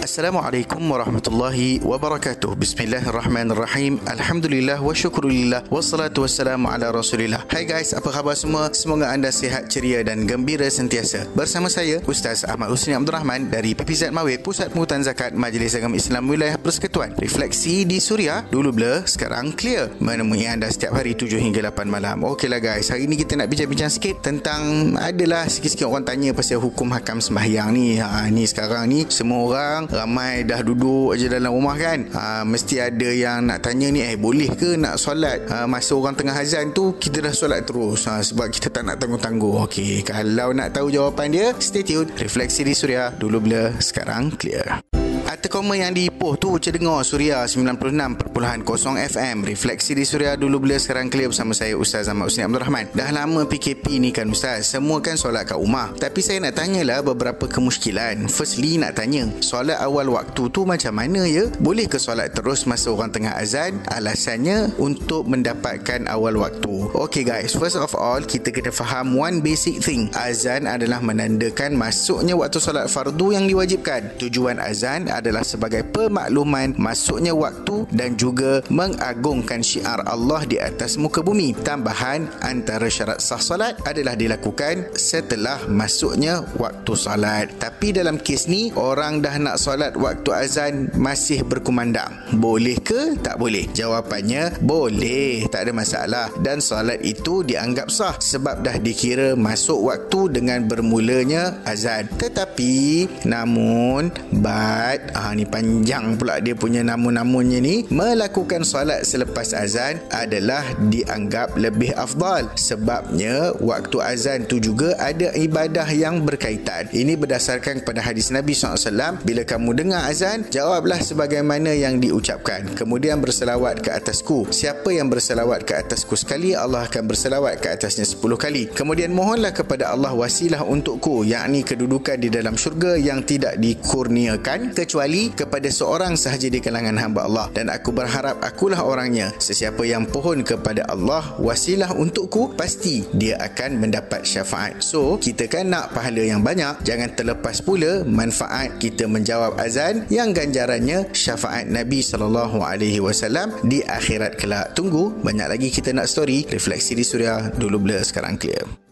Assalamualaikum warahmatullahi wabarakatuh. Bismillahirrahmanirrahim. Alhamdulillah wa syukurillah wassalatu wassalamu ala Rasulillah. Hai guys, apa khabar semua? Semoga anda sihat, ceria dan gembira sentiasa. Bersama saya Ustaz Ahmad Husni Abdul Rahman dari PPZ Mawib, Pusat Pengutan Zakat Majlis Agama Islam Wilayah Persekutuan. Refleksi di Suria, dulu blur, sekarang clear. Menemui anda setiap hari 7 hingga 8 malam. Okeylah guys, hari ini kita nak bincang-bincang sikit tentang adalah sikit-sikit orang tanya pasal hukum hakam sembahyang ni. Ha ni sekarang ni semua orang ramai dah duduk aja dalam rumah kan. Ha, mesti ada yang nak tanya ni eh boleh ke nak solat? Ha, masa orang tengah azan tu kita dah solat terus. Ha, sebab kita tak nak tangguh-tangguh. Okey, kalau nak tahu jawapan dia stay tune refleksi di suria dulu bila sekarang clear Arti koma yang diipuh tu Cedengar Suria 96.0 FM Refleksi di Suria dulu bila sekarang clear bersama saya Ustaz Ahmad Usni Abdul Rahman. Dah lama PKP ni kan Ustaz? Semua kan solat kat rumah. Tapi saya nak tanyalah beberapa kemusykilan Firstly nak tanya Solat awal waktu tu macam mana ya? Boleh ke solat terus masa orang tengah azan? Alasannya untuk mendapatkan awal waktu. Okay guys. First of all kita kena faham one basic thing. Azan adalah menandakan masuknya waktu solat fardu yang diwajibkan. Tujuan azan adalah sebagai pemakluman masuknya waktu dan juga mengagungkan syiar Allah di atas muka bumi. Tambahan antara syarat sah solat adalah dilakukan setelah masuknya waktu solat. Tapi dalam kes ni orang dah nak solat waktu azan masih berkumandang. Boleh ke? Tak boleh. Jawapannya boleh. Tak ada masalah. Dan solat itu dianggap sah sebab dah dikira masuk waktu dengan bermulanya azan. Tetapi namun but ni panjang pula dia punya nama-namanya ni. Melakukan solat selepas azan adalah dianggap lebih afdal. Sebabnya waktu azan tu juga ada ibadah yang berkaitan. Ini berdasarkan kepada hadis Nabi SAW bila kamu dengar azan jawablah sebagaimana yang diucapkan. Kemudian berselawat ke atasku. Siapa yang berselawat ke atasku sekali Allah akan berselawat ke atasnya 10 kali. Kemudian mohonlah kepada Allah wasilah untukku yakni kedudukan di dalam syurga yang tidak dikurniakan kecuali kecuali kepada seorang sahaja di kalangan hamba Allah. Dan aku berharap akulah orangnya. Sesiapa yang pohon kepada Allah wasilah untukku pasti dia akan mendapat syafaat. So kita kan nak pahala yang banyak. Jangan terlepas pula manfaat kita menjawab azan yang ganjarannya syafaat Nabi SAW di akhirat kelak. Tunggu banyak lagi kita nak story. Refleksi di suria dulu blur sekarang clear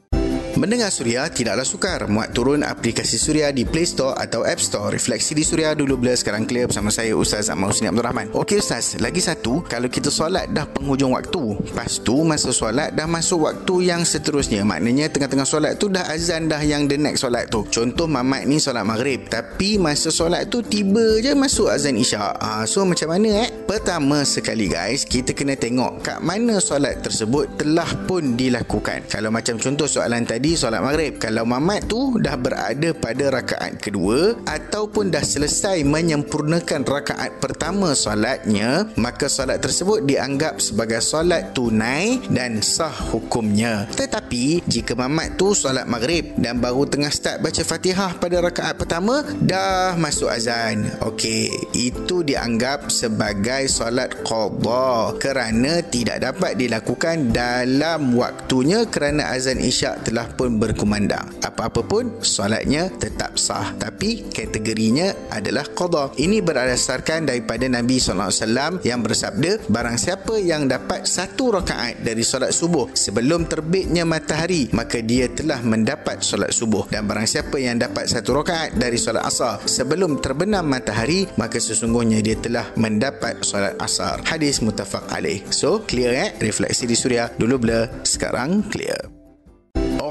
Mendengar Suria tidaklah sukar. Muat turun aplikasi Suria di Play Store atau App Store. Refleksi di Suria dulu bila sekarang clear bersama saya Ustaz Ahmad Husni Abdul Rahman. Okey Ustaz, lagi satu. Kalau kita solat dah penghujung waktu. Lepas tu masa solat dah masuk waktu yang seterusnya. Maknanya tengah-tengah solat tu dah azan dah yang the next solat tu. Contoh mamat ni solat maghrib. Tapi masa solat tu tiba je masuk azan isyak. Ha, so macam mana eh? Pertama sekali guys, kita kena tengok kat mana solat tersebut telah pun dilakukan. Kalau macam contoh soalan tadi solat maghrib kalau mamat tu dah berada pada rakaat kedua ataupun dah selesai menyempurnakan rakaat pertama solatnya maka solat tersebut dianggap sebagai solat tunai dan sah hukumnya tetapi jika mamat tu solat maghrib dan baru tengah start baca fatihah pada rakaat pertama dah masuk azan okey itu dianggap sebagai solat qadha kerana tidak dapat dilakukan dalam waktunya kerana azan isyak telah pun berkumandang. Apa-apa pun solatnya tetap sah tapi kategorinya adalah qada. Ini berdasarkan daripada Nabi SAW yang bersabda barang siapa yang dapat satu rakaat dari solat subuh sebelum terbitnya matahari maka dia telah mendapat solat subuh dan barang siapa yang dapat satu rakaat dari solat asar sebelum terbenam matahari maka sesungguhnya dia telah mendapat solat asar. Hadis mutafak alaih. So clear eh? Refleksi di suria dulu blur sekarang clear.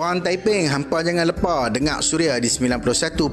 Orang Taiping, hampa jangan lepa dengar Suria di 91.7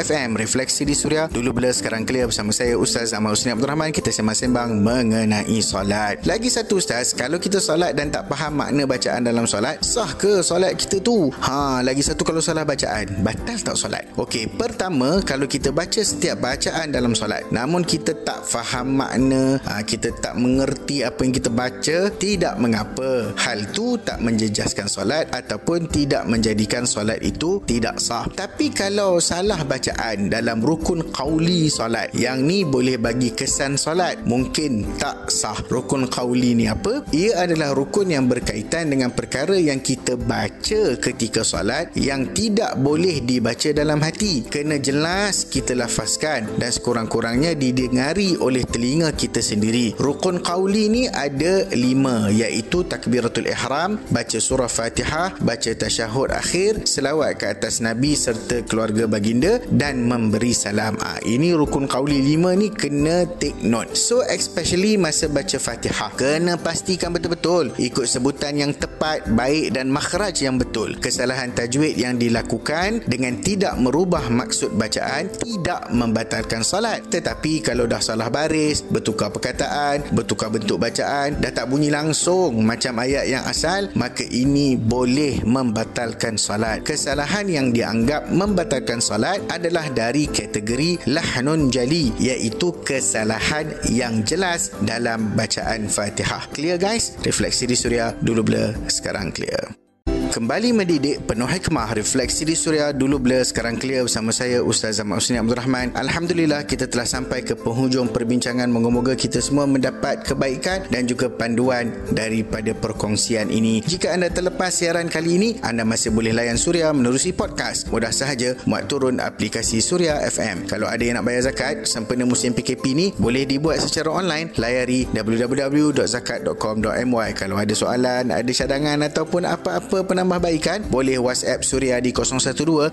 FM. Refleksi di Suria. Dulu bila sekarang clear bersama saya Ustaz Ahmad Husni Abdul Rahman. Kita sembang-sembang mengenai solat. Lagi satu Ustaz, kalau kita solat dan tak faham makna bacaan dalam solat, sah ke solat kita tu? Ha, lagi satu kalau salah bacaan, batal tak solat? Okey, pertama kalau kita baca setiap bacaan dalam solat, namun kita tak faham makna, ha, kita tak mengerti apa yang kita baca, tidak mengapa. Hal tu tak menjejaskan solat ataupun tidak menjadikan solat itu tidak sah. Tapi kalau salah bacaan dalam rukun qauli solat, yang ni boleh bagi kesan solat, mungkin tak sah. Rukun qauli ni apa? Ia adalah rukun yang berkaitan dengan perkara yang kita baca ketika solat yang tidak boleh dibaca dalam hati. Kena jelas kita lafazkan dan sekurang-kurangnya didengari oleh telinga kita sendiri. Rukun qauli ni ada lima iaitu takbiratul ihram, baca surah Fatihah, baca tasyahud akhir, selawat ke atas Nabi serta keluarga baginda dan memberi salam. Ah ini rukun qauli lima ni kena take note. So especially masa baca Fatihah kena pastikan betul-betul ikut sebutan yang tepat, baik dan makhraj yang betul. Kesalahan tajwid yang dilakukan dengan tidak merubah maksud bacaan tidak membatalkan solat. Tetapi kalau dah salah baris, bertukar perkataan, bertukar bentuk bacaan, dah tak bunyi langsung macam ayat yang asal, maka ini boleh membatalkan solat. Kesalahan yang dianggap membatalkan solat adalah dari kategori lahnun jali iaitu kesalahan yang jelas dalam bacaan Fatihah. Clear guys? Refleksi di Suria dulu blur, sekarang clear. Kembali mendidik penuh hikmah refleksi di Suria dulu blur sekarang clear bersama saya Ustaz Ahmad Husni Abdul Rahman. Alhamdulillah kita telah sampai ke penghujung perbincangan moga-moga kita semua mendapat kebaikan dan juga panduan daripada perkongsian ini. Jika anda terlepas siaran kali ini, anda masih boleh layan Suria menerusi podcast. Mudah sahaja muat turun aplikasi Suria FM. Kalau ada yang nak bayar zakat sempena musim PKP ni boleh dibuat secara online layari www.zakat.com.my kalau ada soalan, ada cadangan ataupun apa-apa penambahbaikan boleh WhatsApp Suria di 012 555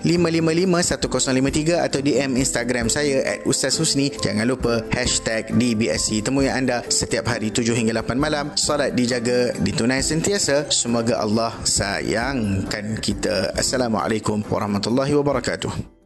1053 atau DM Instagram saya at Ustaz Husni. Jangan lupa hashtag DBSC temui anda setiap hari 7 hingga 8 malam. Solat dijaga ditunai sentiasa. Semoga Allah sayangkan kita. Assalamualaikum warahmatullahi wabarakatuh